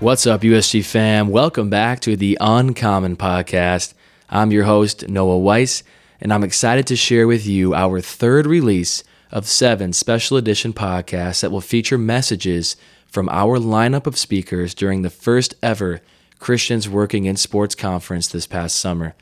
What's up, USG fam? Welcome back to the Uncommon Podcast. I'm your host, Noah Weiss, and I'm excited to share with you our third release of seven special edition podcasts that will feature messages from our lineup of speakers during the first ever Christians Working in Sports conference this past summer.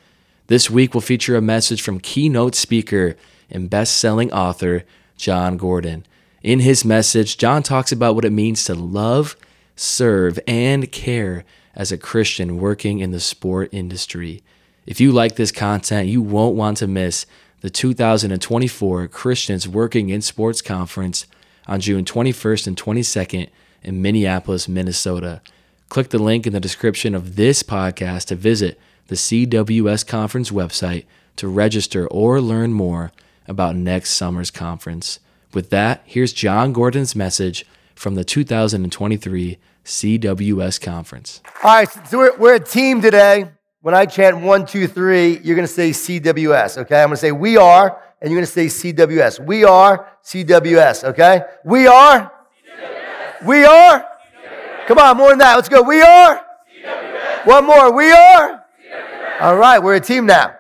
This week will feature a message from keynote speaker and best selling author Jon Gordon. In his message, Jon talks about what it means to love serve, and care as a Christian working in the sport industry. If you like this content, you won't want to miss the 2024 Christians Working in Sports Conference on June 21st and 22nd in Minneapolis, Minnesota. Click the link in the description of this podcast to visit the CWS Conference website to register or learn more about next summer's conference. With that, here's Jon Gordon's message from the 2023 CWS Conference. All right, so we're, we're a team today. When I chant one, two, three, you're going to say CWS, okay? I'm going to say we are, and you're going to say CWS. We are CWS, okay? We are. CWS. We are. CWS. Come on, more than that. Let's go. We are. CWS. One more. We are. CWS. All right, we're a team now.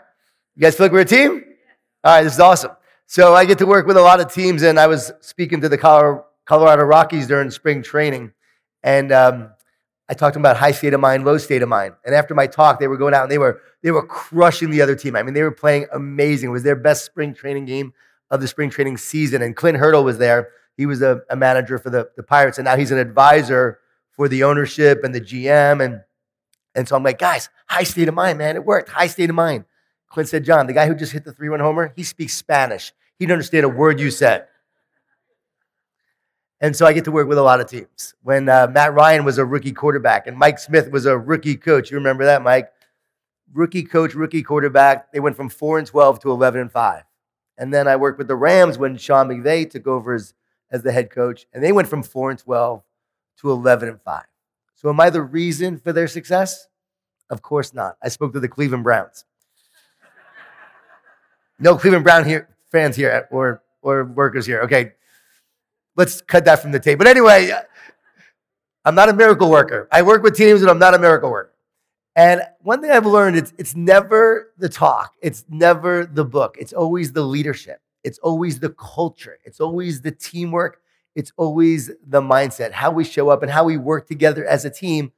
You guys feel like we're a team? All right, this is awesome. So I get to work with a lot of teams, and I was speaking to the Colorado Colorado Rockies during spring training. And um, I talked to them about high state of mind, low state of mind. And after my talk, they were going out and they were, they were crushing the other team. I mean, they were playing amazing. It was their best spring training game of the spring training season. And Clint Hurdle was there. He was a, a manager for the, the Pirates. And now he's an advisor for the ownership and the GM. And, and so I'm like, guys, high state of mind, man. It worked. High state of mind. Clint said, Jon, the guy who just hit the 3 1 homer, he speaks Spanish. He didn't understand a word you said. And so I get to work with a lot of teams. When uh, Matt Ryan was a rookie quarterback and Mike Smith was a rookie coach, you remember that, Mike? Rookie coach, rookie quarterback. They went from 4 and 12 to 11 and 5. And then I worked with the Rams when Sean McVay took over as, as the head coach, and they went from 4 and 12 to 11 and 5. So am I the reason for their success? Of course not. I spoke to the Cleveland Browns. No Cleveland Brown here, fans here or, or workers here. Okay, Let's cut that from the tape. But anyway, I'm not a miracle worker. I work with teams, and I'm not a miracle worker. And one thing I've learned, it's, it's never the talk. It's never the book. It's always the leadership. It's always the culture. It's always the teamwork. It's always the mindset, how we show up and how we work together as a team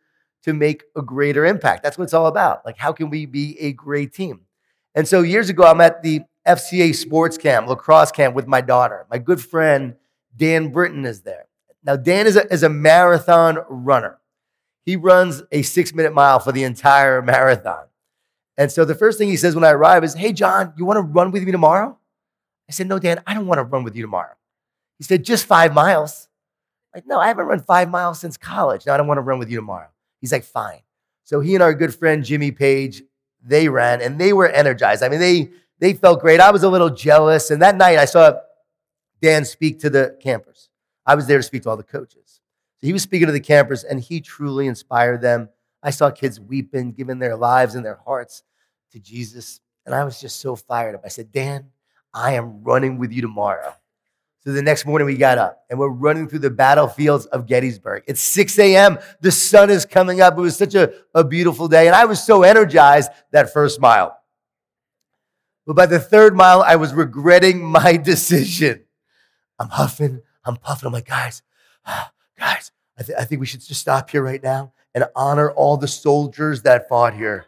to make a greater impact. That's what it's all about. Like, how can we be a great team? And so years ago, I'm at the FCA sports camp, lacrosse camp with my daughter. My good friend Dan Britton is there. Now, Dan is a, is a marathon runner. He runs a six minute mile for the entire marathon. And so the first thing he says when I arrive is, Hey, Jon, you want to run with me tomorrow? I said, No, Dan, I don't want to run with you tomorrow. He said, Just five miles. I'm like, no, I haven't run five miles since college. No, I don't want to run with you tomorrow. He's like, Fine. So he and our good friend Jimmy Page, they ran and they were energized. I mean, they they felt great. I was a little jealous. And that night I saw Dan speak to the campers. I was there to speak to all the coaches. So he was speaking to the campers and he truly inspired them. I saw kids weeping, giving their lives and their hearts to Jesus. And I was just so fired up. I said, Dan, I am running with you tomorrow. So the next morning we got up and we're running through the battlefields of Gettysburg. It's 6 a.m. The sun is coming up. It was such a, a beautiful day. And I was so energized that first mile. But by the third mile, I was regretting my decision. I'm huffing, I'm puffing. I'm like, guys, ah, guys, I, th- I think we should just stop here right now and honor all the soldiers that fought here.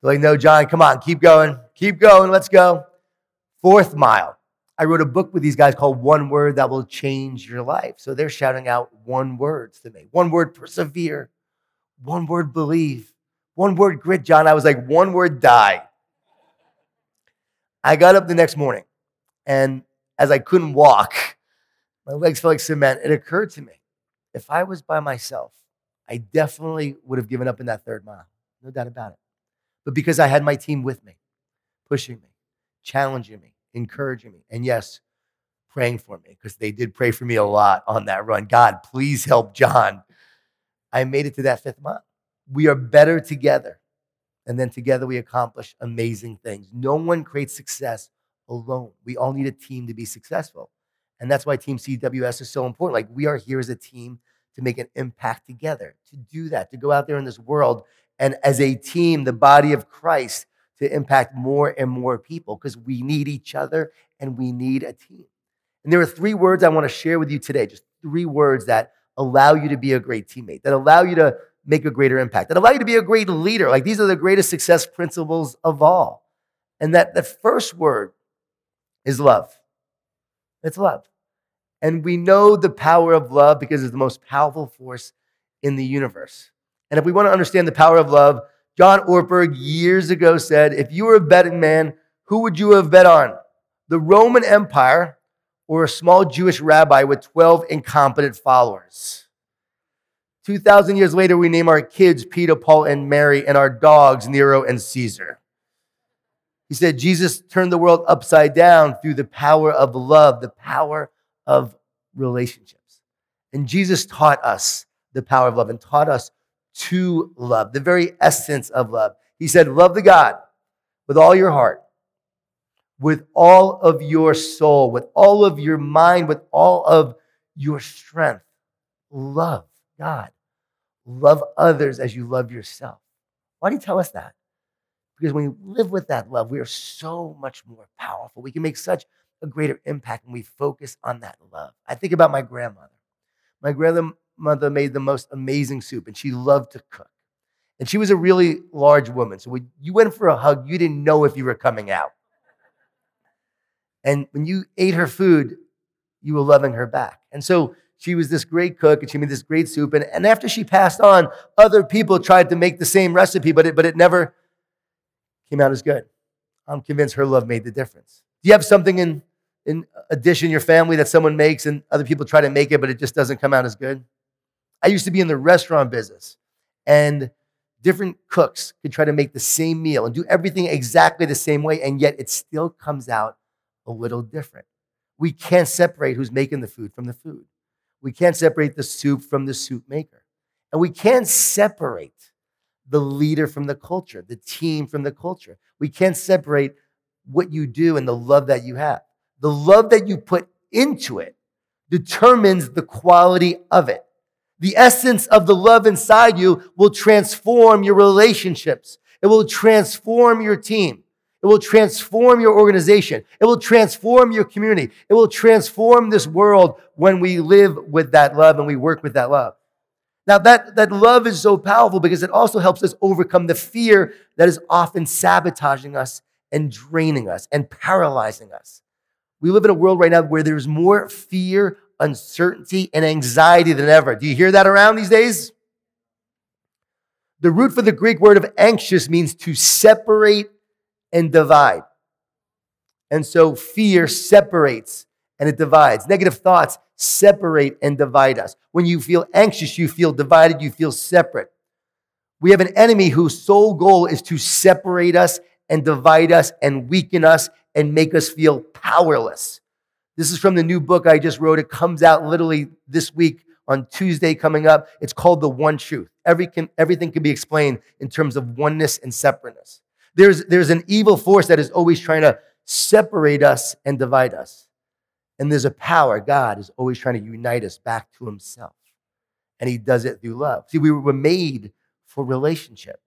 They're like, no, Jon, come on, keep going, keep going, let's go. Fourth mile, I wrote a book with these guys called One Word That Will Change Your Life. So they're shouting out one words to me. One word persevere. One word believe. One word grit, Jon. I was like, one word die. I got up the next morning and as I couldn't walk, my legs felt like cement. It occurred to me if I was by myself, I definitely would have given up in that third mile. No doubt about it. But because I had my team with me, pushing me, challenging me, encouraging me, and yes, praying for me, because they did pray for me a lot on that run. God, please help Jon. I made it to that fifth mile. We are better together. And then together we accomplish amazing things. No one creates success alone. We all need a team to be successful. And that's why Team CWS is so important. Like we are here as a team to make an impact together, to do that, to go out there in this world and as a team, the body of Christ, to impact more and more people because we need each other and we need a team. And there are three words I want to share with you today, just three words that allow you to be a great teammate, that allow you to make a greater impact, that allow you to be a great leader. Like these are the greatest success principles of all. And that the first word is love. It's love. And we know the power of love because it's the most powerful force in the universe. And if we want to understand the power of love, John Ortberg years ago said, if you were a betting man, who would you have bet on? The Roman Empire or a small Jewish rabbi with 12 incompetent followers? 2,000 years later, we name our kids Peter, Paul, and Mary, and our dogs Nero and Caesar. He said Jesus turned the world upside down through the power of love, the power of relationships. And Jesus taught us the power of love and taught us to love, the very essence of love. He said, Love the God with all your heart, with all of your soul, with all of your mind, with all of your strength. Love God. Love others as you love yourself. Why do you tell us that? Because when we live with that love, we are so much more powerful. We can make such a greater impact when we focus on that love. I think about my grandmother. My grandmother made the most amazing soup, and she loved to cook. And she was a really large woman. So when you went for a hug, you didn't know if you were coming out. And when you ate her food, you were loving her back. And so she was this great cook and she made this great soup. And, and after she passed on, other people tried to make the same recipe, but it, but it never came out as good. I'm convinced her love made the difference. Do you have something in, in a dish in your family that someone makes and other people try to make it, but it just doesn't come out as good? I used to be in the restaurant business, and different cooks could try to make the same meal and do everything exactly the same way, and yet it still comes out a little different. We can't separate who's making the food from the food. We can't separate the soup from the soup maker. And we can't separate the leader from the culture, the team from the culture. We can't separate what you do and the love that you have. The love that you put into it determines the quality of it. The essence of the love inside you will transform your relationships. It will transform your team. It will transform your organization. It will transform your community. It will transform this world when we live with that love and we work with that love. Now, that, that love is so powerful because it also helps us overcome the fear that is often sabotaging us and draining us and paralyzing us. We live in a world right now where there's more fear, uncertainty, and anxiety than ever. Do you hear that around these days? The root for the Greek word of anxious means to separate and divide. And so fear separates and it divides. Negative thoughts separate and divide us. When you feel anxious, you feel divided, you feel separate. We have an enemy whose sole goal is to separate us and divide us and weaken us and make us feel powerless. This is from the new book I just wrote. It comes out literally this week on Tuesday coming up. It's called The One Truth. Every can, everything can be explained in terms of oneness and separateness. There's, there's an evil force that is always trying to separate us and divide us. And there's a power, God is always trying to unite us back to himself. And he does it through love. See, we were made for relationship.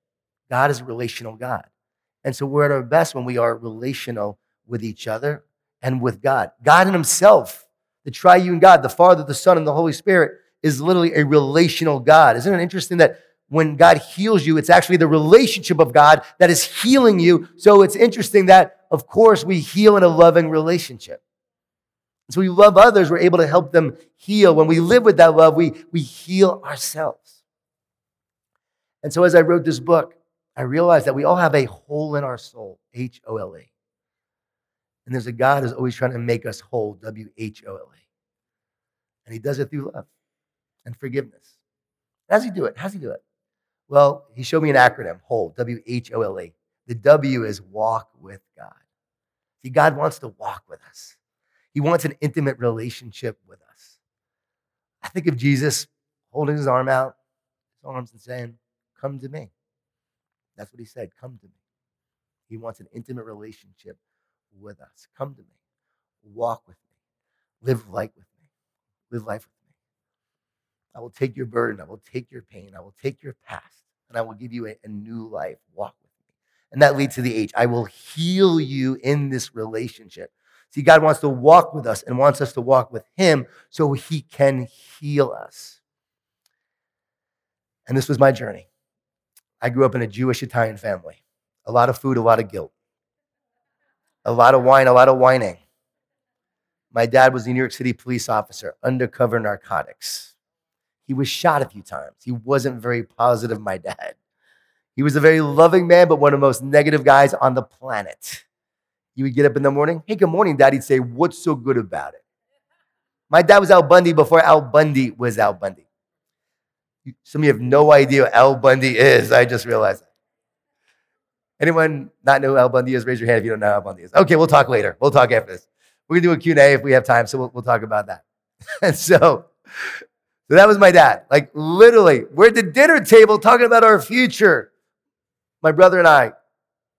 God is a relational God. And so we're at our best when we are relational with each other and with God. God in himself, the triune God, the Father, the Son, and the Holy Spirit, is literally a relational God. Isn't it interesting that when God heals you, it's actually the relationship of God that is healing you. So it's interesting that, of course, we heal in a loving relationship. So we love others, we're able to help them heal. When we live with that love, we, we heal ourselves. And so as I wrote this book, I realized that we all have a hole in our soul, H O L A. And there's a God who's always trying to make us whole, W H O L A. And he does it through love and forgiveness. How does he do it? How does he do it? Well, he showed me an acronym, whole, W H O L A. The W is walk with God. See, God wants to walk with us. He wants an intimate relationship with us. I think of Jesus holding his arm out, his arms, and saying, Come to me. That's what he said, Come to me. He wants an intimate relationship with us. Come to me. Walk with me. Live life with me. Live life with me. I will take your burden. I will take your pain. I will take your past, and I will give you a, a new life. Walk with me. And that leads to the H. I will heal you in this relationship. See, God wants to walk with us and wants us to walk with Him so He can heal us. And this was my journey. I grew up in a Jewish Italian family. A lot of food, a lot of guilt. A lot of wine, a lot of whining. My dad was a New York City police officer, undercover narcotics. He was shot a few times. He wasn't very positive, my dad. He was a very loving man, but one of the most negative guys on the planet. You would get up in the morning, hey, good morning, dad. He'd say, what's so good about it? My dad was Al Bundy before Al Bundy was Al Bundy. Some of you have no idea what Al Bundy is. I just realized that. Anyone not know who Al Bundy is? Raise your hand if you don't know Al Bundy is. Okay, we'll talk later. We'll talk after this. We're gonna do a Q&A if we have time, so we'll, we'll talk about that. and so, so that was my dad. Like literally, we're at the dinner table talking about our future. My brother and I,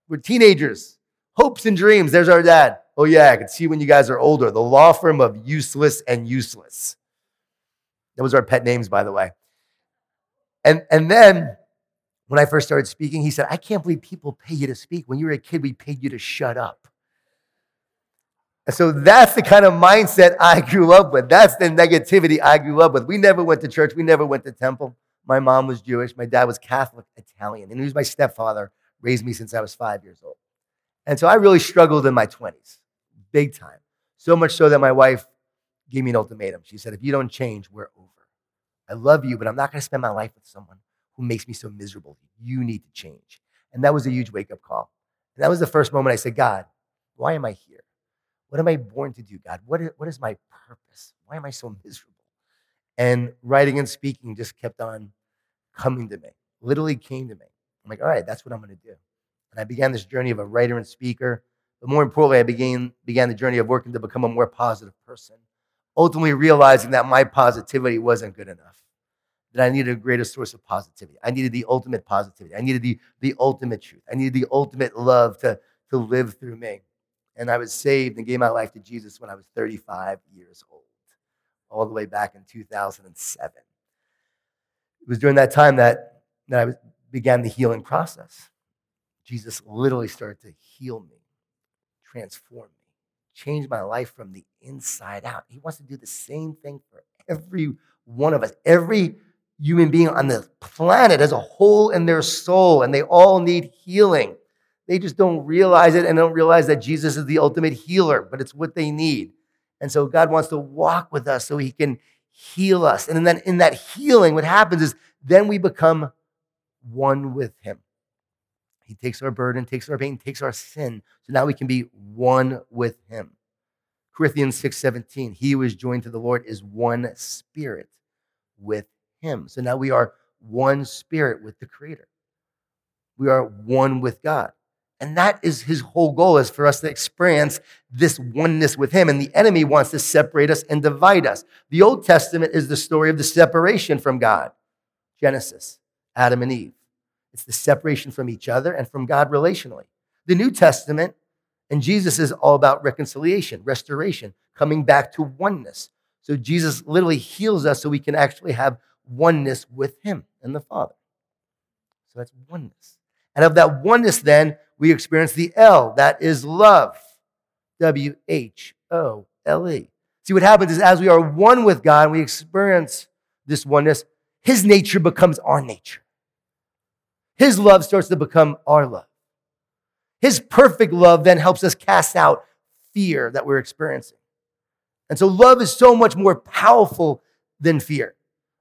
we're teenagers, hopes and dreams. There's our dad. Oh yeah, I can see when you guys are older. The law firm of useless and useless. That was our pet names, by the way. And, and then when I first started speaking, he said, I can't believe people pay you to speak. When you were a kid, we paid you to shut up. And so that's the kind of mindset I grew up with. That's the negativity I grew up with. We never went to church. We never went to temple. My mom was Jewish. My dad was Catholic Italian. And he was my stepfather, raised me since I was five years old. And so I really struggled in my 20s, big time. So much so that my wife gave me an ultimatum. She said, if you don't change, we're over. I love you, but I'm not going to spend my life with someone who makes me so miserable. You need to change. And that was a huge wake up call. And that was the first moment I said, God, why am I here? What am I born to do, God? What is, what is my purpose? Why am I so miserable? And writing and speaking just kept on coming to me, literally came to me. I'm like, all right, that's what I'm going to do. And I began this journey of a writer and speaker. But more importantly, I began, began the journey of working to become a more positive person, ultimately realizing that my positivity wasn't good enough that I needed a greater source of positivity. I needed the ultimate positivity. I needed the, the ultimate truth. I needed the ultimate love to, to live through me. And I was saved and gave my life to Jesus when I was 35 years old, all the way back in 2007. It was during that time that, that I was, began the healing process. Jesus literally started to heal me, transform me, change my life from the inside out. He wants to do the same thing for every one of us. Every human being on the planet as a whole in their soul, and they all need healing. They just don't realize it and don't realize that Jesus is the ultimate healer, but it's what they need. And so God wants to walk with us so he can heal us. And then in that healing, what happens is then we become one with him. He takes our burden, takes our pain, takes our sin. So now we can be one with him. Corinthians 6:17, he who is joined to the Lord is one spirit with him. So now we are one spirit with the Creator. We are one with God. And that is his whole goal is for us to experience this oneness with him. And the enemy wants to separate us and divide us. The Old Testament is the story of the separation from God. Genesis, Adam and Eve. It's the separation from each other and from God relationally. The New Testament and Jesus is all about reconciliation, restoration, coming back to oneness. So Jesus literally heals us so we can actually have oneness with Him and the Father. So that's oneness. And of that oneness, then, we experience the L, that is love. W H O L E. See, what happens is as we are one with God we experience this oneness, His nature becomes our nature. His love starts to become our love. His perfect love then helps us cast out fear that we're experiencing. And so love is so much more powerful than fear.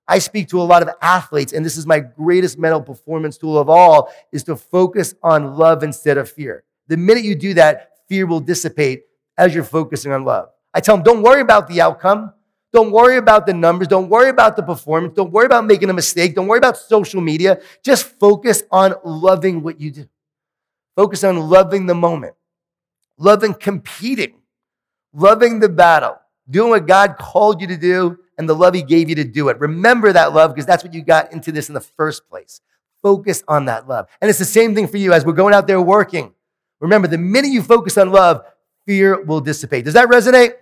I speak to a lot of athletes, and this is my greatest mental performance tool of all, is to focus on love instead of fear. The minute you do that, fear will dissipate as you're focusing on love. I tell them, don't worry about the outcome. Don't worry about the numbers. Don't worry about the performance. Don't worry about making a mistake. Don't worry about social media. Just focus on loving what you do. Focus on loving the moment, loving competing, loving the battle, doing what God called you to do and the love He gave you to do it. Remember that love because that's what you got into this in the first place. Focus on that love. And it's the same thing for you as we're going out there working. Remember, the minute you focus on love, fear will dissipate. Does that resonate?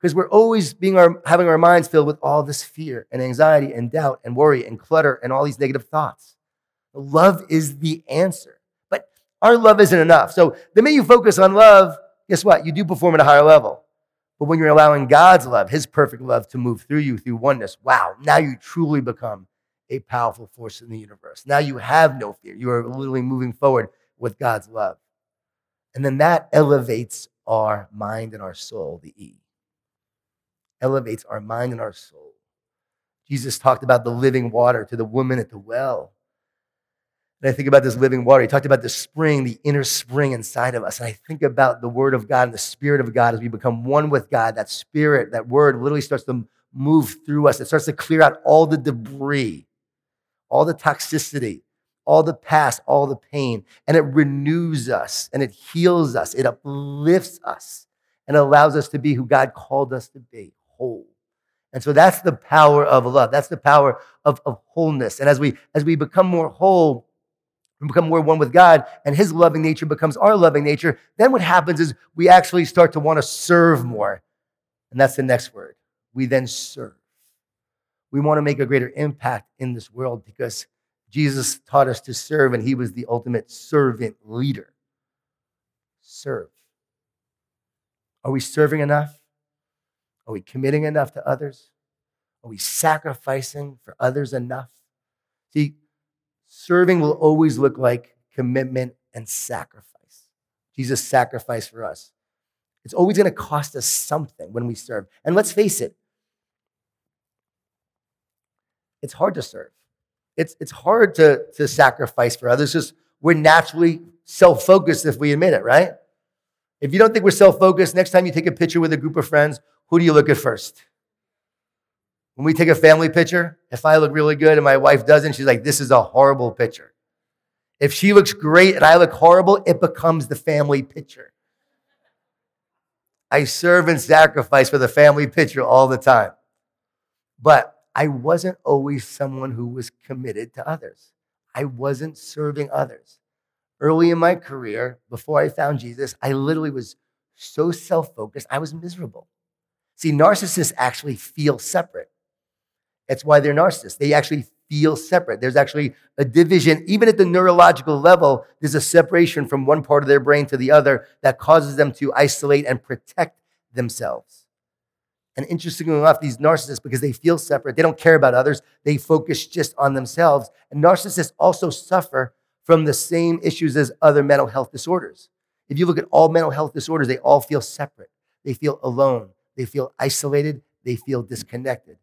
Because we're always being our, having our minds filled with all this fear and anxiety and doubt and worry and clutter and all these negative thoughts. Love is the answer. But our love isn't enough. So the minute you focus on love, guess what? You do perform at a higher level. But when you're allowing God's love, His perfect love, to move through you through oneness, wow, now you truly become a powerful force in the universe. Now you have no fear. You are literally moving forward with God's love. And then that elevates our mind and our soul, the E. Elevates our mind and our soul. Jesus talked about the living water to the woman at the well. And I think about this living water. He talked about the spring, the inner spring inside of us. And I think about the word of God and the spirit of God as we become one with God. That spirit, that word literally starts to move through us. It starts to clear out all the debris, all the toxicity, all the past, all the pain, and it renews us and it heals us. It uplifts us and allows us to be who God called us to be, whole. And so that's the power of love. That's the power of, of wholeness. And as we as we become more whole, we become more one with God, and His loving nature becomes our loving nature, then what happens is we actually start to want to serve more. And that's the next word. We then serve. We want to make a greater impact in this world because Jesus taught us to serve, and he was the ultimate servant leader. Serve. Are we serving enough? Are we committing enough to others? Are we sacrificing for others enough? See, serving will always look like commitment and sacrifice. Jesus sacrificed for us. It's always going to cost us something when we serve. And let's face it, it's hard to serve it's, it's hard to, to sacrifice for others because we're naturally self focused if we admit it, right? If you don't think we're self focused, next time you take a picture with a group of friends, who do you look at first? When we take a family picture, if I look really good and my wife doesn't, she's like, this is a horrible picture. If she looks great and I look horrible, it becomes the family picture. I serve and sacrifice for the family picture all the time. But I wasn't always someone who was committed to others. I wasn't serving others. Early in my career, before I found Jesus, I literally was so self focused, I was miserable. See, narcissists actually feel separate. That's why they're narcissists. They actually feel separate. There's actually a division, even at the neurological level, there's a separation from one part of their brain to the other that causes them to isolate and protect themselves. And interestingly enough, these narcissists, because they feel separate, they don't care about others, they focus just on themselves. And narcissists also suffer from the same issues as other mental health disorders. If you look at all mental health disorders, they all feel separate. They feel alone. They feel isolated. They feel disconnected.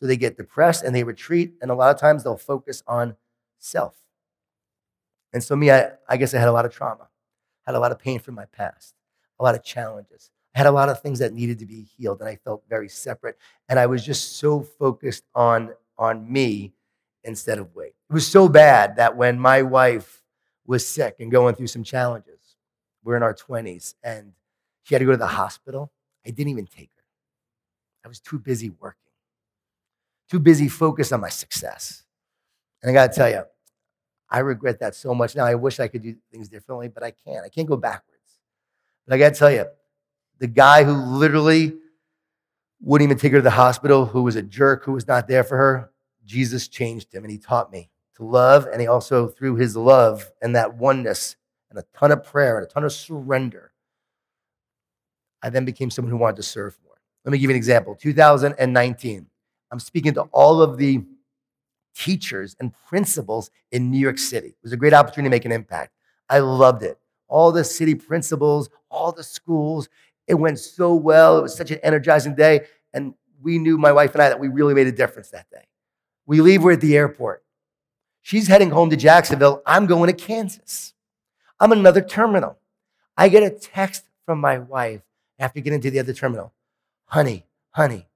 So they get depressed and they retreat. And a lot of times they'll focus on self. And so, me, I, I guess I had a lot of trauma, had a lot of pain from my past, a lot of challenges. I had a lot of things that needed to be healed, and I felt very separate. And I was just so focused on, on me instead of Wade. It was so bad that when my wife was sick and going through some challenges, we're in our 20s, and she had to go to the hospital, I didn't even take her. I was too busy working, too busy focused on my success. And I got to tell you, I regret that so much now. I wish I could do things differently, but I can't. I can't go backwards. But I got to tell you, the guy who literally wouldn't even take her to the hospital, who was a jerk, who was not there for her, Jesus changed him and he taught me to love. And he also, through his love and that oneness and a ton of prayer and a ton of surrender, I then became someone who wanted to serve more. Let me give you an example. 2019, I'm speaking to all of the teachers and principals in New York City. It was a great opportunity to make an impact. I loved it. All the city principals, all the schools, It went so well. It was such an energizing day. And we knew, my wife and I, that we really made a difference that day. We leave, we're at the airport. She's heading home to Jacksonville. I'm going to Kansas. I'm in another terminal. I get a text from my wife after getting to the other terminal. Honey, honey,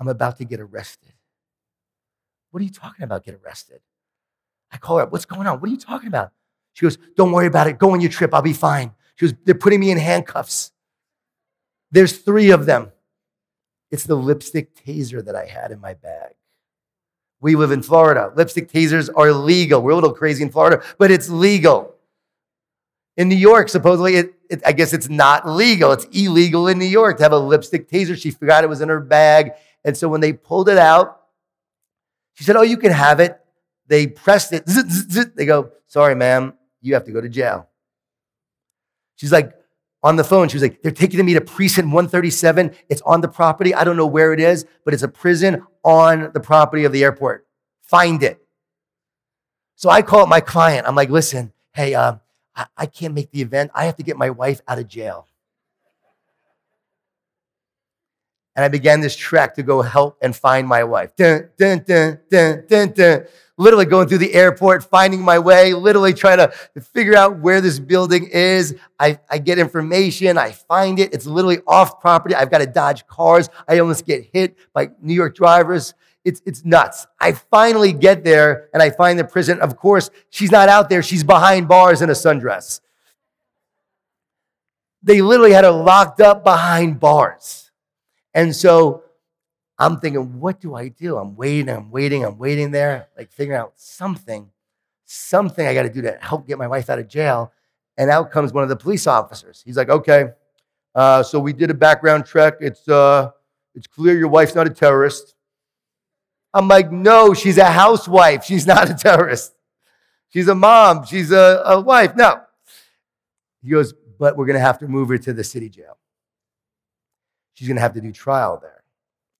I'm about to get arrested. What are you talking about, get arrested? I call her up. What's going on? What are you talking about? She goes, Don't worry about it. Go on your trip. I'll be fine. She goes, They're putting me in handcuffs. There's three of them. It's the lipstick taser that I had in my bag. We live in Florida. Lipstick tasers are legal. We're a little crazy in Florida, but it's legal. In New York, supposedly, it, it, I guess it's not legal. It's illegal in New York to have a lipstick taser. She forgot it was in her bag. And so when they pulled it out, she said, Oh, you can have it. They pressed it. They go, Sorry, ma'am, you have to go to jail. She's like, on the phone, she was like, They're taking me to precinct 137. It's on the property. I don't know where it is, but it's a prison on the property of the airport. Find it. So I call up my client. I'm like, Listen, hey, uh, I, can't make the event. I have to get my wife out of jail. And I began this trek to go help and find my wife. Dun, dun, dun, dun, dun, dun. Literally going through the airport, finding my way, literally trying to figure out where this building is. I, I get information, I find it. It's literally off property. I've got to dodge cars. I almost get hit by New York drivers. It's, it's nuts. I finally get there and I find the prison. Of course, she's not out there. She's behind bars in a sundress. They literally had her locked up behind bars. And so I'm thinking, what do I do? I'm waiting, I'm waiting, I'm waiting there, like figuring out something, something I got to do to help get my wife out of jail. And out comes one of the police officers. He's like, okay, uh, so we did a background check. It's, uh, it's clear your wife's not a terrorist. I'm like, no, she's a housewife. She's not a terrorist. She's a mom. She's a, a wife. No. He goes, but we're going to have to move her to the city jail. She's going to have to do trial there.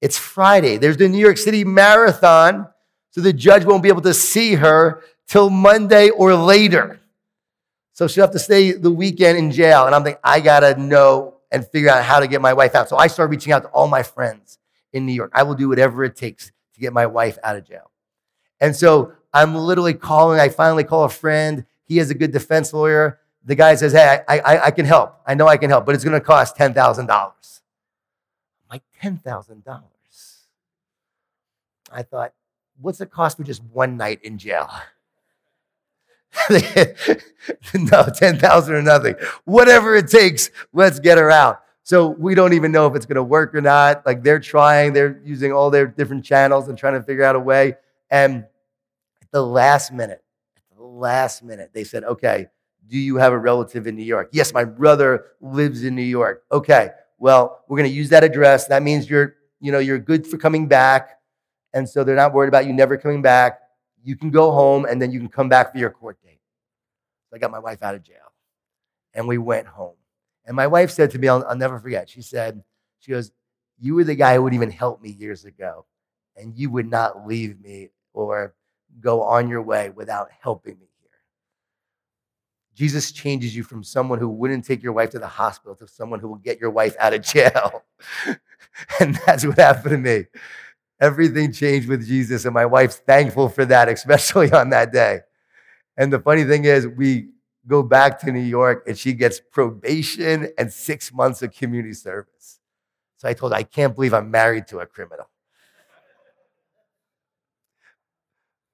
It's Friday. There's the New York City Marathon, so the judge won't be able to see her till Monday or later. So she'll have to stay the weekend in jail. And I'm thinking, I got to know and figure out how to get my wife out. So I start reaching out to all my friends in New York. I will do whatever it takes to get my wife out of jail. And so I'm literally calling. I finally call a friend. He has a good defense lawyer. The guy says, Hey, I, I, I can help. I know I can help, but it's going to cost $10,000. I'm like, $10,000. I thought, what's the cost for just one night in jail? no, 10,000 or nothing. Whatever it takes, let's get her out. So we don't even know if it's going to work or not. Like they're trying, they're using all their different channels and trying to figure out a way. And at the last minute, at the last minute, they said, okay, do you have a relative in New York? Yes, my brother lives in New York. Okay, well, we're going to use that address. That means you're, you know, you're good for coming back. And so they're not worried about you never coming back. You can go home and then you can come back for your court date. So I got my wife out of jail and we went home. And my wife said to me, I'll, I'll never forget, she said, she goes, You were the guy who would even help me years ago, and you would not leave me or go on your way without helping me here. Jesus changes you from someone who wouldn't take your wife to the hospital to someone who will get your wife out of jail. and that's what happened to me. Everything changed with Jesus, and my wife's thankful for that, especially on that day. And the funny thing is, we go back to New York and she gets probation and six months of community service. So I told her, I can't believe I'm married to a criminal.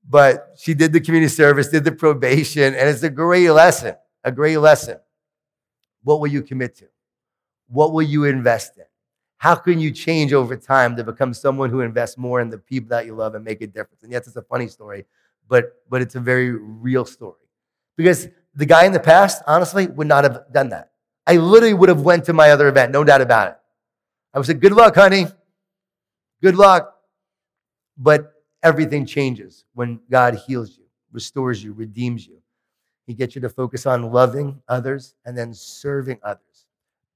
But she did the community service, did the probation, and it's a great lesson, a great lesson. What will you commit to? What will you invest in? How can you change over time to become someone who invests more in the people that you love and make a difference? And yes, it's a funny story, but, but it's a very real story. Because the guy in the past, honestly, would not have done that. I literally would have went to my other event, no doubt about it. I would say, good luck, honey. Good luck. But everything changes when God heals you, restores you, redeems you. He gets you to focus on loving others and then serving others.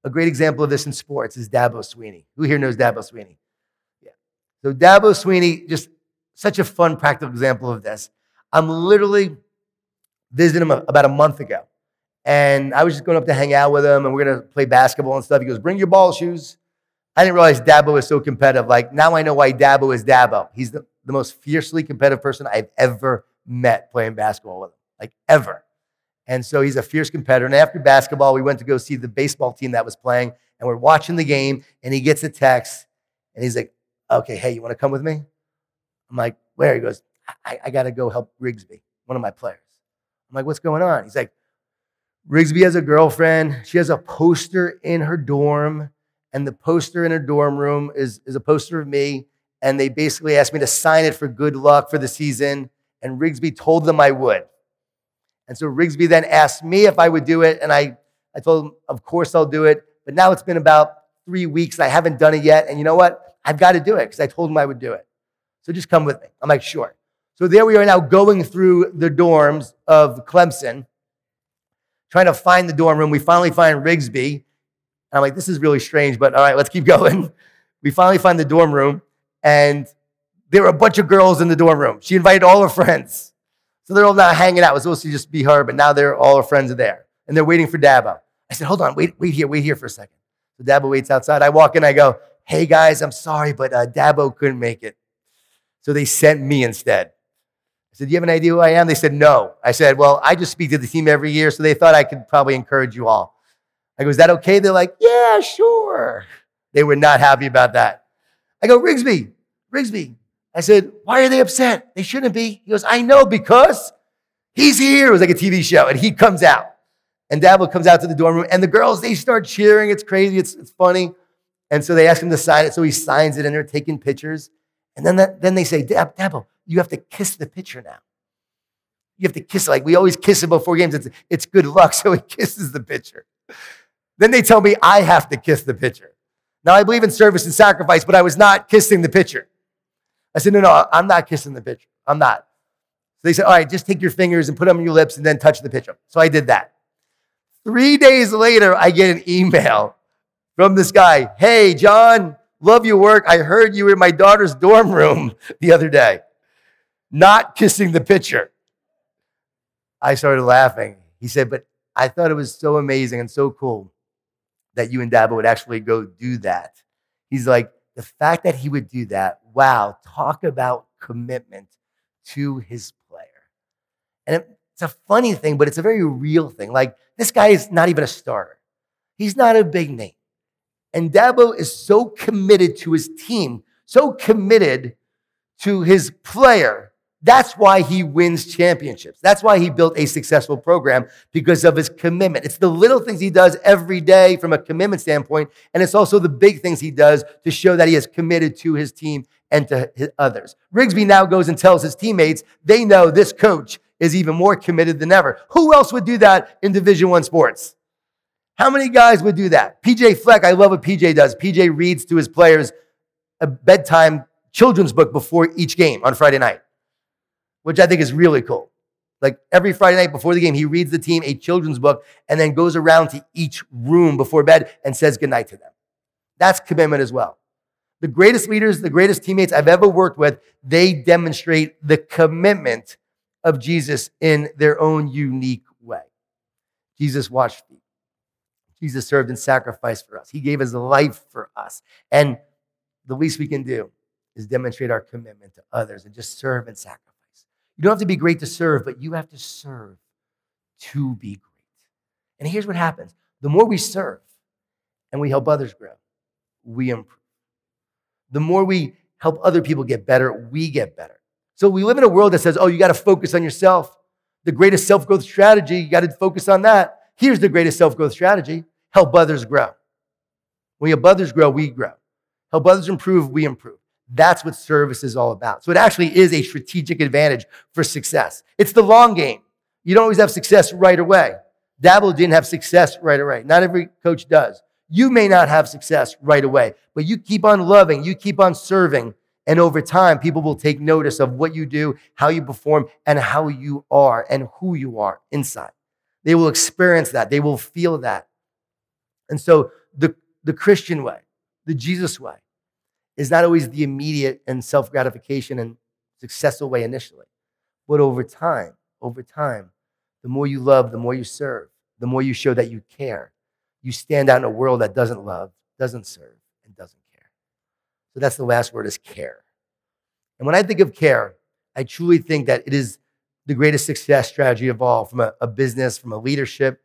A great example of this in sports is Dabo Swinney. Who here knows Dabo Swinney? Yeah. So Dabo Swinney, just such a fun, practical example of this. I'm literally visited him about a month ago. And I was just going up to hang out with him and we're going to play basketball and stuff. He goes, Bring your ball shoes. I didn't realize Dabo was so competitive. Like now I know why Dabo is Dabo. He's the, the most fiercely competitive person I've ever met playing basketball with him, like ever. And so he's a fierce competitor. And after basketball, we went to go see the baseball team that was playing, and we're watching the game. And he gets a text, and he's like, "Okay, hey, you want to come with me?" I'm like, "Where?" He goes, "I, I got to go help Rigsby, one of my players." I'm like, "What's going on?" He's like, "Rigsby has a girlfriend. She has a poster in her dorm, and the poster in her dorm room is is a poster of me." And they basically asked me to sign it for good luck for the season. And Rigsby told them I would. And so Rigsby then asked me if I would do it. And I, I told him, of course I'll do it. But now it's been about three weeks. I haven't done it yet. And you know what? I've got to do it because I told him I would do it. So just come with me. I'm like, sure. So there we are now going through the dorms of Clemson, trying to find the dorm room. We finally find Rigsby. And I'm like, this is really strange, but all right, let's keep going. We finally find the dorm room, and there were a bunch of girls in the dorm room. She invited all her friends. So they're all now hanging out. It was supposed to just be her, but now they're all her friends are there. And they're waiting for Dabo. I said, hold on, wait, wait here, wait here for a second. So Dabo waits outside. I walk in, I go, hey guys, I'm sorry, but uh, Dabo couldn't make it. So they sent me instead. Said, Do you have an idea who I am? They said, No. I said, Well, I just speak to the team every year, so they thought I could probably encourage you all. I go, Is that okay? They're like, Yeah, sure. They were not happy about that. I go, Rigsby, Rigsby, I said, Why are they upset? They shouldn't be. He goes, I know because he's here. It was like a TV show, and he comes out. And Dabo comes out to the dorm room, and the girls, they start cheering. It's crazy, it's, it's funny. And so they ask him to sign it, so he signs it, and they're taking pictures. And then, that, then they say, Dab, Dabo, you have to kiss the pitcher now. You have to kiss it. Like we always kiss it before games. It's, it's good luck. So he kisses the pitcher. Then they tell me I have to kiss the pitcher. Now I believe in service and sacrifice, but I was not kissing the pitcher. I said, no, no, I'm not kissing the pitcher. I'm not. So they said, all right, just take your fingers and put them on your lips and then touch the pitcher. So I did that. Three days later, I get an email from this guy. Hey, Jon, love your work. I heard you were in my daughter's dorm room the other day, not kissing the pitcher. I started laughing. He said, but I thought it was so amazing and so cool that you and Dabo would actually go do that. He's like, the fact that he would do that, wow, talk about commitment to his player. And it's a funny thing, but it's a very real thing. Like, this guy is not even a starter, he's not a big name. And Dabo is so committed to his team, so committed to his player that's why he wins championships. That's why he built a successful program because of his commitment. It's the little things he does every day from a commitment standpoint, and it's also the big things he does to show that he is committed to his team and to his others. Rigsby now goes and tells his teammates they know this coach is even more committed than ever. Who else would do that in Division 1 sports? How many guys would do that? PJ Fleck, I love what PJ does. PJ reads to his players a bedtime children's book before each game on Friday night which I think is really cool. Like every Friday night before the game, he reads the team a children's book and then goes around to each room before bed and says goodnight to them. That's commitment as well. The greatest leaders, the greatest teammates I've ever worked with, they demonstrate the commitment of Jesus in their own unique way. Jesus washed feet. Jesus served and sacrificed for us. He gave his life for us. And the least we can do is demonstrate our commitment to others and just serve and sacrifice. You don't have to be great to serve, but you have to serve to be great. And here's what happens the more we serve and we help others grow, we improve. The more we help other people get better, we get better. So we live in a world that says, oh, you got to focus on yourself. The greatest self growth strategy, you got to focus on that. Here's the greatest self growth strategy help others grow. When you help others grow, we grow. Help others improve, we improve. That's what service is all about. So it actually is a strategic advantage for success. It's the long game. You don't always have success right away. Dabo didn't have success right away. Not every coach does. You may not have success right away, but you keep on loving, you keep on serving, and over time, people will take notice of what you do, how you perform, and how you are and who you are inside. They will experience that, they will feel that. And so, the, the Christian way, the Jesus way, is not always the immediate and self gratification and successful way initially. But over time, over time, the more you love, the more you serve, the more you show that you care. You stand out in a world that doesn't love, doesn't serve, and doesn't care. So that's the last word is care. And when I think of care, I truly think that it is the greatest success strategy of all from a, a business, from a leadership,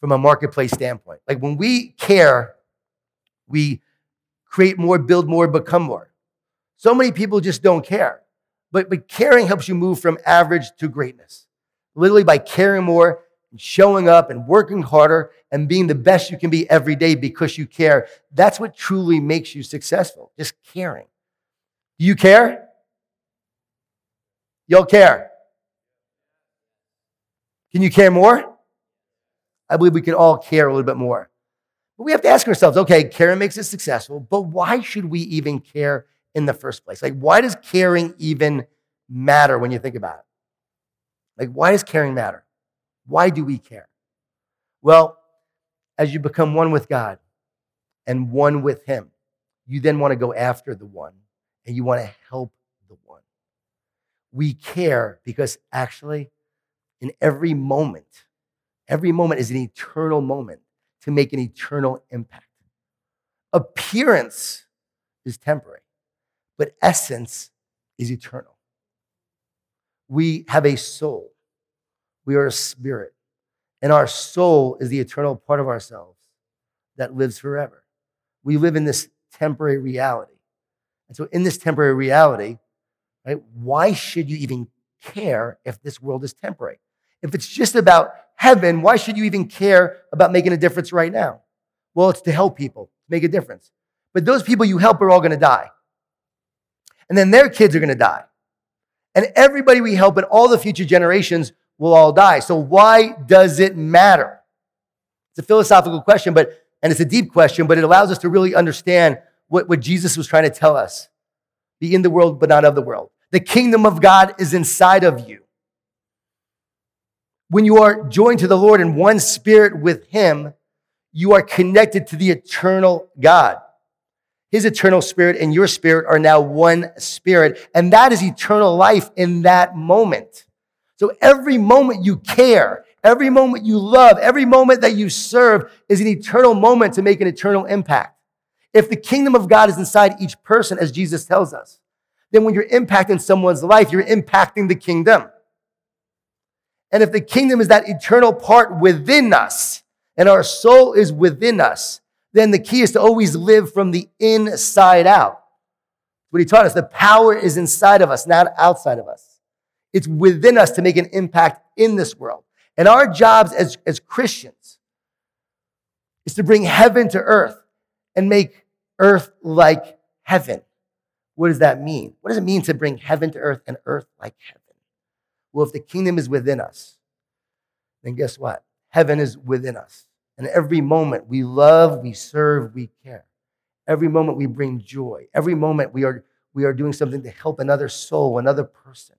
from a marketplace standpoint. Like when we care, we create more, build more, become more. So many people just don't care. But, but caring helps you move from average to greatness. Literally by caring more and showing up and working harder and being the best you can be every day because you care. That's what truly makes you successful, just caring. Do you care? You'll care. Can you care more? I believe we can all care a little bit more. But we have to ask ourselves okay, caring makes us successful, but why should we even care in the first place? Like, why does caring even matter when you think about it? Like, why does caring matter? Why do we care? Well, as you become one with God and one with Him, you then want to go after the one and you want to help the one. We care because actually, in every moment, every moment is an eternal moment to make an eternal impact. Appearance is temporary but essence is eternal. We have a soul, we are a spirit, and our soul is the eternal part of ourselves that lives forever. We live in this temporary reality. And so, in this temporary reality, right, why should you even care if this world is temporary? If it's just about heaven, why should you even care about making a difference right now? Well, it's to help people, make a difference. But those people you help are all going to die and then their kids are going to die. And everybody we help and all the future generations will all die. So why does it matter? It's a philosophical question, but and it's a deep question, but it allows us to really understand what, what Jesus was trying to tell us. Be in the world, but not of the world. The kingdom of God is inside of you. When you are joined to the Lord in one spirit with Him, you are connected to the eternal God. His eternal spirit and your spirit are now one spirit. And that is eternal life in that moment. So every moment you care, every moment you love, every moment that you serve is an eternal moment to make an eternal impact. If the kingdom of God is inside each person, as Jesus tells us, then when you're impacting someone's life, you're impacting the kingdom. And if the kingdom is that eternal part within us, and our soul is within us, then the key is to always live from the inside out. What he taught us, the power is inside of us, not outside of us. It's within us to make an impact in this world. And our jobs as, as Christians is to bring heaven to earth and make earth like heaven. What does that mean? What does it mean to bring heaven to earth and earth like heaven? Well, if the kingdom is within us, then guess what? Heaven is within us. And every moment we love, we serve, we care. Every moment we bring joy. Every moment we are, we are doing something to help another soul, another person,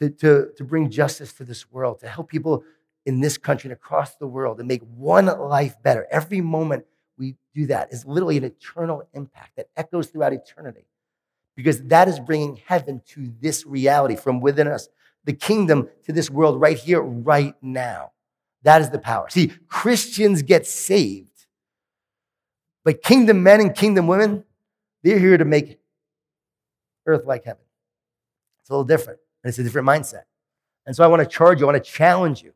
to, to, to bring justice to this world, to help people in this country and across the world and make one life better. Every moment we do that is literally an eternal impact that echoes throughout eternity because that is bringing heaven to this reality from within us, the kingdom to this world right here, right now. That is the power. See, Christians get saved, but kingdom men and kingdom women, they're here to make earth like heaven. It's a little different, and it's a different mindset. And so I want to charge you, I want to challenge you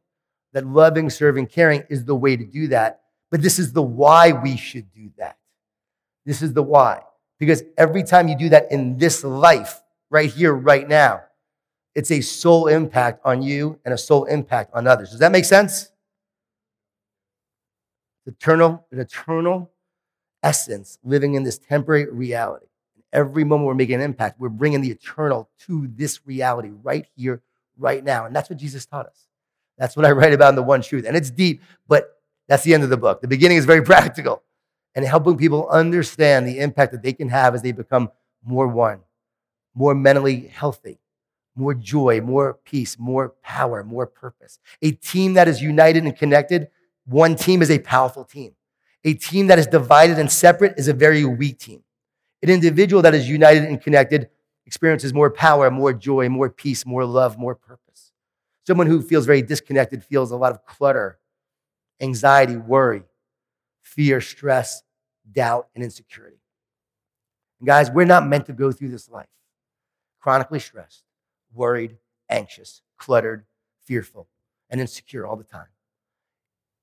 that loving, serving, caring is the way to do that. But this is the why we should do that. This is the why. Because every time you do that in this life, right here, right now, it's a soul impact on you and a soul impact on others. Does that make sense? eternal, an eternal essence living in this temporary reality. Every moment we're making an impact, we're bringing the eternal to this reality right here, right now. And that's what Jesus taught us. That's what I write about in the one truth. And it's deep, but that's the end of the book. The beginning is very practical and helping people understand the impact that they can have as they become more one, more mentally healthy, more joy, more peace, more power, more purpose. A team that is united and connected one team is a powerful team. A team that is divided and separate is a very weak team. An individual that is united and connected experiences more power, more joy, more peace, more love, more purpose. Someone who feels very disconnected feels a lot of clutter anxiety, worry, fear, stress, doubt, and insecurity. And guys, we're not meant to go through this life chronically stressed, worried, anxious, cluttered, fearful, and insecure all the time.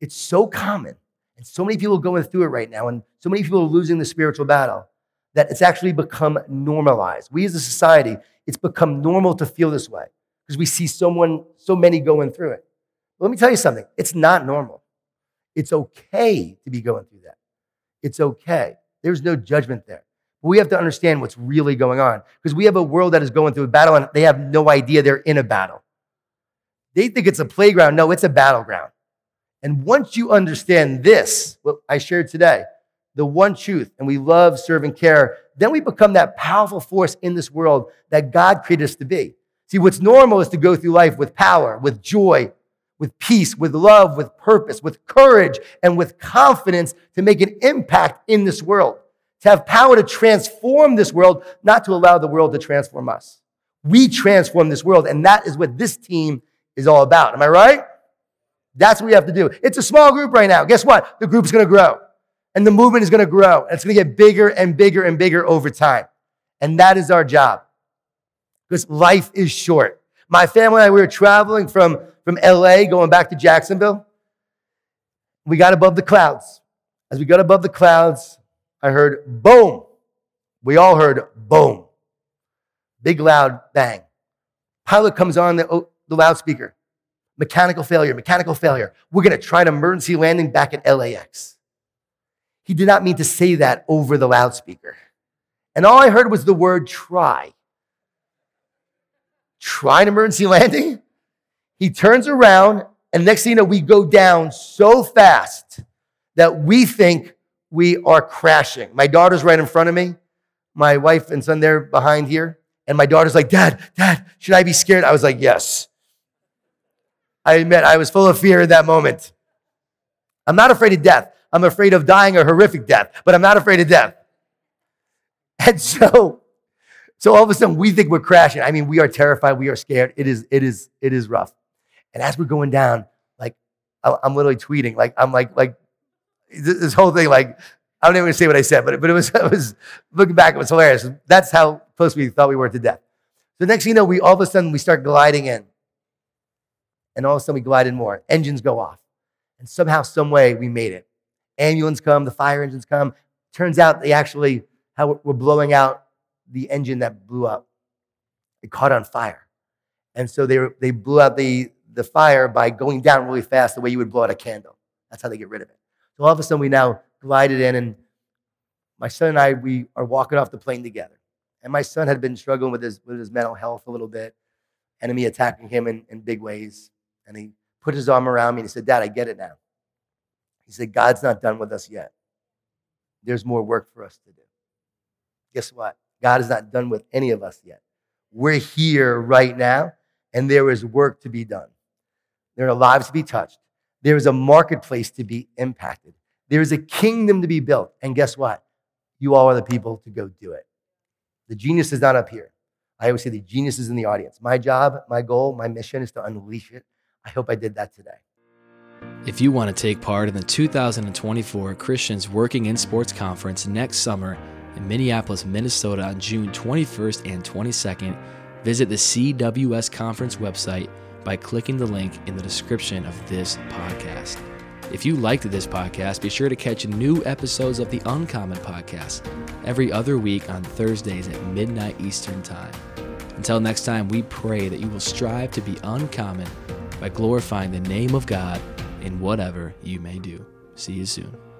It's so common, and so many people going through it right now, and so many people are losing the spiritual battle that it's actually become normalized. We as a society, it's become normal to feel this way because we see someone, so many going through it. But let me tell you something it's not normal. It's okay to be going through that. It's okay. There's no judgment there. We have to understand what's really going on because we have a world that is going through a battle and they have no idea they're in a battle. They think it's a playground. No, it's a battleground. And once you understand this, what I shared today, the one truth, and we love, serve, and care, then we become that powerful force in this world that God created us to be. See, what's normal is to go through life with power, with joy, with peace, with love, with purpose, with courage, and with confidence to make an impact in this world, to have power to transform this world, not to allow the world to transform us. We transform this world, and that is what this team is all about. Am I right? That's what we have to do. It's a small group right now. Guess what? The group's to grow and the movement is to grow. And it's to get bigger and bigger and bigger over time. And that is our job because life is short. My family and I, we were traveling from, from LA going back to Jacksonville. We got above the clouds. As we got above the clouds, I heard boom. We all heard boom. Big loud bang. Pilot comes on the, oh, the loudspeaker. Mechanical failure, mechanical failure. We're going to try an emergency landing back at LAX. He did not mean to say that over the loudspeaker. And all I heard was the word try. Try an emergency landing? He turns around, and next thing you know, we go down so fast that we think we are crashing. My daughter's right in front of me, my wife and son there behind here. And my daughter's like, Dad, Dad, should I be scared? I was like, Yes. I admit I was full of fear in that moment. I'm not afraid of death. I'm afraid of dying a horrific death, but I'm not afraid of death. And so, so all of a sudden we think we're crashing. I mean, we are terrified. We are scared. It is, it is, it is rough. And as we're going down, like I'm literally tweeting, like I'm like, like this whole thing, like I don't even say what I said, but, but it was, it was looking back, it was hilarious. That's how close we thought we were to death. So next thing you know, we all of a sudden we start gliding in. And all of a sudden we glide in more. Engines go off. And somehow, some way, we made it ambulance come, the fire engines come. Turns out they actually how we're blowing out the engine that blew up. It caught on fire. And so they, they blew out the, the fire by going down really fast, the way you would blow out a candle. That's how they get rid of it. So all of a sudden, we now glided in, and my son and I, we are walking off the plane together. And my son had been struggling with his, with his mental health a little bit, enemy attacking him in, in big ways. And he put his arm around me and he said, Dad, I get it now. He said, God's not done with us yet. There's more work for us to do. Guess what? God is not done with any of us yet. We're here right now, and there is work to be done. There are lives to be touched. There is a marketplace to be impacted. There is a kingdom to be built. And guess what? You all are the people to go do it. The genius is not up here. I always say the genius is in the audience. My job, my goal, my mission is to unleash it. I hope I did that today. If you want to take part in the 2024 Christians Working in Sports Conference next summer in Minneapolis, Minnesota on June 21st and 22nd, visit the CWS Conference website by clicking the link in the description of this podcast. If you liked this podcast, be sure to catch new episodes of the Uncommon Podcast every other week on Thursdays at midnight Eastern Time. Until next time, we pray that you will strive to be uncommon by glorifying the name of God in whatever you may do. See you soon.